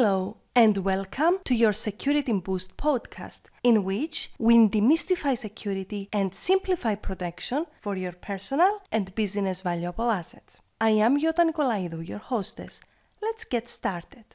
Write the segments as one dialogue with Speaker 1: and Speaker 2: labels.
Speaker 1: Hello, and welcome to your Security Boost podcast, in which we demystify security and simplify protection for your personal and business valuable assets. I am Yiota Nicolaidou, your hostess. Let's get started.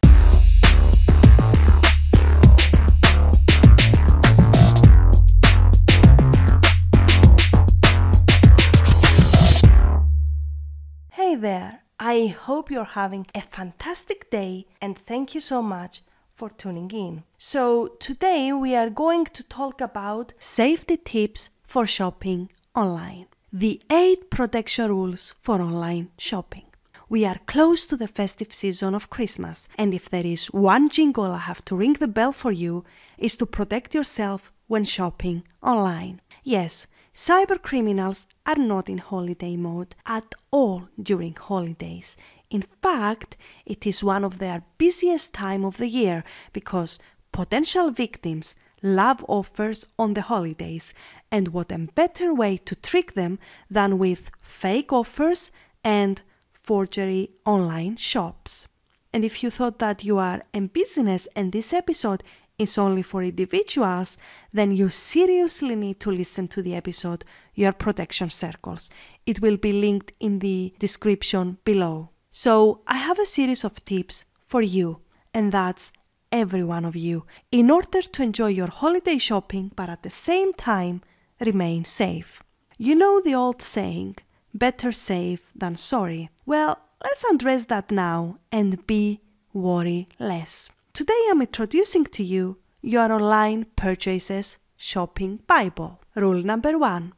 Speaker 1: I hope you're having a fantastic day and thank you so much for tuning in. So, today we are going to talk about safety tips for shopping online. The 8 protection rules for online shopping. We are close to the festive season of Christmas, and if there is one jingle I have to ring the bell for you, is to protect yourself when shopping online. Yes, cyber criminals are not in holiday mode at all during holidays. In fact, it is one of their busiest time of the year because potential victims love offers on the holidays and what a better way to trick them than with fake offers and forgery online shops. And if you thought that you are in business and this episode is only for individuals, then you seriously need to listen to the episode Your Protection Circles. It will be linked in the description below. So, I have a series of tips for you, and that's every one of you, in order to enjoy your holiday shopping but at the same time remain safe. You know the old saying, better safe than sorry. Well, let's address that now and be worry less. Today I'm introducing to you your online purchases shopping Bible. Rule number one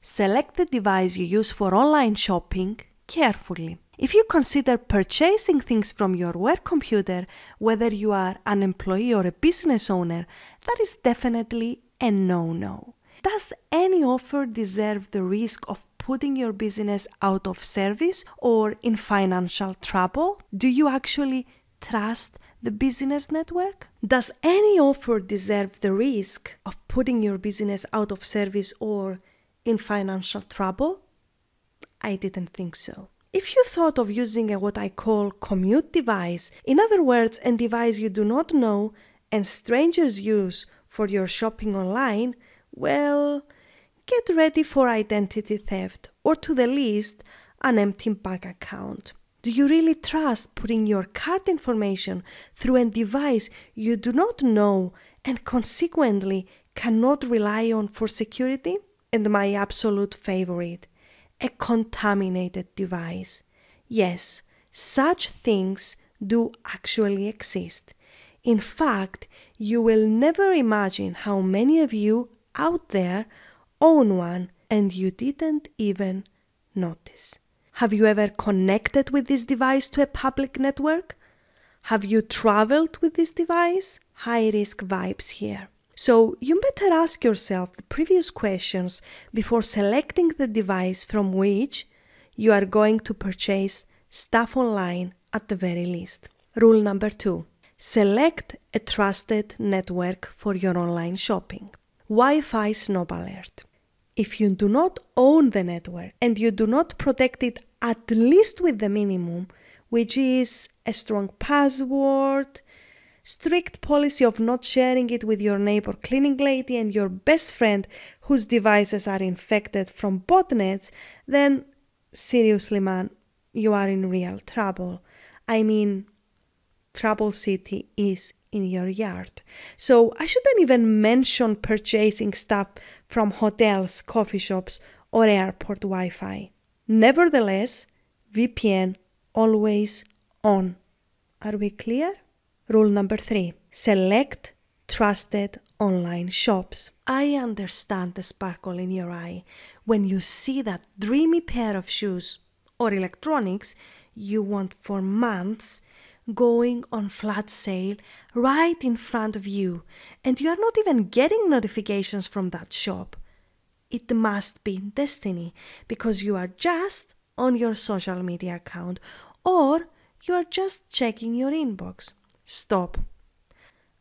Speaker 1: select the device you use for online shopping carefully. If you consider purchasing things from your work computer, whether you are an employee or a business owner, that is definitely a no no. Does any offer deserve the risk of putting your business out of service or in financial trouble? Do you actually trust the business network? Does any offer deserve the risk of putting your business out of service or in financial trouble? I didn't think so. If you thought of using a what I call commute device, in other words, a device you do not know and strangers use for your shopping online, well, get ready for identity theft or to the least an empty bank account. Do you really trust putting your card information through a device you do not know and consequently cannot rely on for security? And my absolute favorite, a contaminated device. Yes, such things do actually exist. In fact, you will never imagine how many of you out there own one and you didn't even notice. Have you ever connected with this device to a public network? Have you traveled with this device? High risk vibes here. So you better ask yourself the previous questions before selecting the device from which you are going to purchase stuff online at the very least. Rule number two select a trusted network for your online shopping. Wi Fi Snob Alert if you do not own the network and you do not protect it at least with the minimum, which is a strong password, strict policy of not sharing it with your neighbor cleaning lady and your best friend whose devices are infected from botnets, then seriously, man, you are in real trouble. I mean, Trouble City is in your yard. So I shouldn't even mention purchasing stuff from hotels, coffee shops, or airport Wi Fi. Nevertheless, VPN always on. Are we clear? Rule number three select trusted online shops. I understand the sparkle in your eye when you see that dreamy pair of shoes or electronics you want for months going on flat sale right in front of you, and you are not even getting notifications from that shop. It must be destiny because you are just on your social media account or you are just checking your inbox. Stop.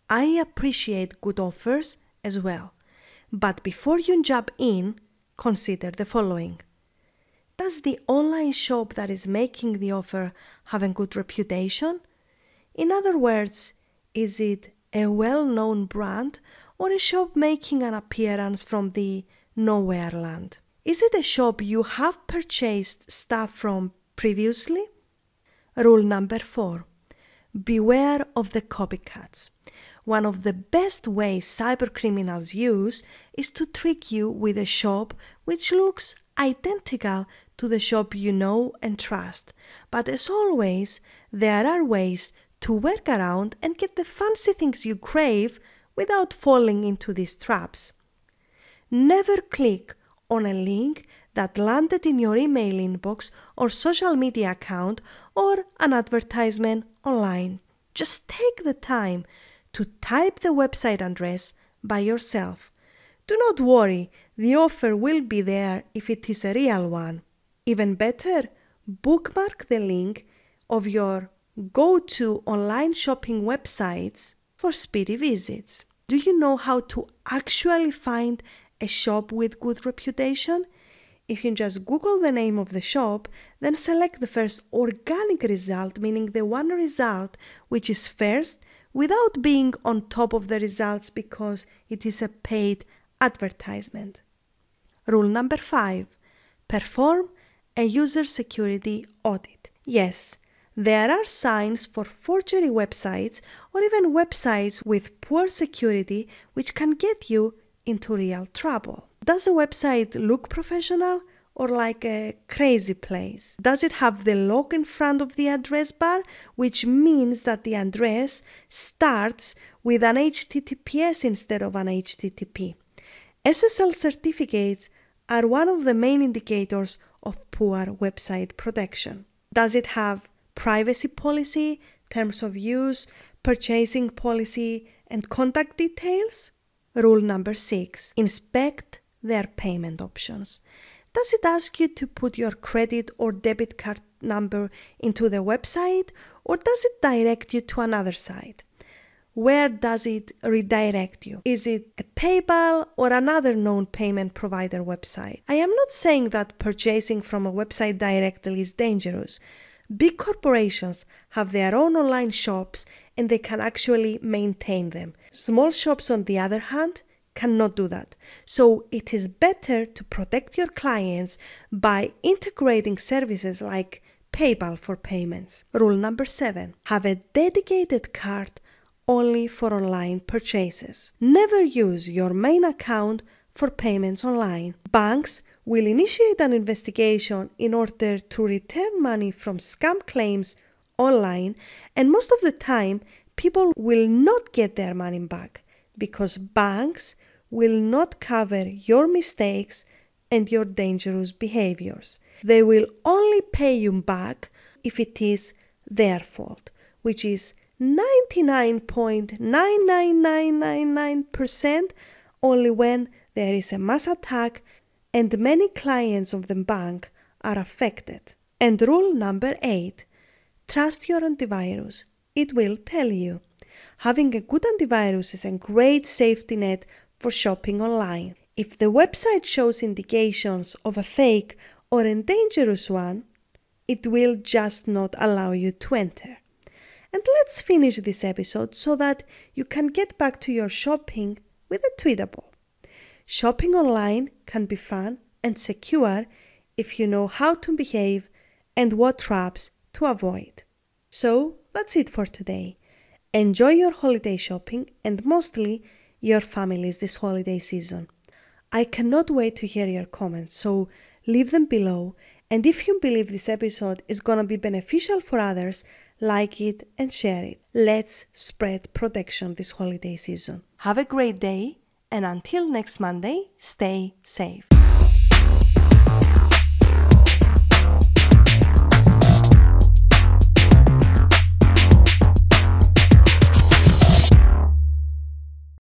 Speaker 1: I appreciate good offers as well, but before you jump in, consider the following. Does the online shop that is making the offer have a good reputation? In other words, Is it a well known brand or a shop making an appearance from the nowhere land? Is it a shop you have purchased stuff from previously? Rule number four Beware of the copycats. One of the best ways cybercriminals use is to trick you with a shop which looks identical to the shop you know and trust. But as always, there are ways to work around and get the fancy things you crave without falling into these traps. Never click on a link that landed in your email inbox or social media account or an advertisement online. Just take the time to type the website address by yourself. Do not worry, the offer will be there if it is a real one. Even better, bookmark the link of your go to online shopping websites for speedy visits. Do you know how to actually find a shop with good reputation? If you just Google the name of the shop, then select the first organic result, meaning the one result which is first without being on top of the results because it is a paid advertisement. Rule number five perform a user security audit. Yes, there are signs for forgery websites or even websites with poor security which can get you into real trouble. Does a website look professional or like a crazy place? Does it have the lock in front of the address bar, which means that the address starts with an HTTPS instead of an HTTP? SSL certificates are one of the main indicators of poor website protection. Does it have privacy policy, terms of use, purchasing policy, and contact details? Rule number six inspect their payment options. Does it ask you to put your credit or debit card number into the website or does it direct you to another site? Where does it redirect you? Is it a PayPal or another known payment provider website? I am not saying that purchasing from a website directly is dangerous. Big corporations have their own online shops and they can actually maintain them. Small shops, on the other hand, cannot do that. So it is better to protect your clients by integrating services like PayPal for payments. Rule number seven have a dedicated card only for online purchases. Never use your main account for payments online. Banks will initiate an investigation in order to return money from scam claims online, and most of the time, people will not get their money back because banks will not cover your mistakes and your dangerous behaviors. They will only pay you back if it is their fault, which is 99.99999% only when there is a mass attack and many clients of the bank are affected. And rule number 8 trust your antivirus. It will tell you. Having a good antivirus is a great safety net for shopping online. If the website shows indications of a fake or a dangerous one, it will just not allow you to enter. And let's finish this episode so that you can get back to your shopping with a tweetable. Shopping online can be fun and secure if you know how to behave and what traps to avoid. So that's it for today. Enjoy your holiday shopping and mostly your families this holiday season. I cannot wait to hear your comments, so leave them below. And if you believe this episode is gonna be beneficial for others, like it, and share it. Let's spread protection this holiday season. Have a great day, and until next Monday, stay safe.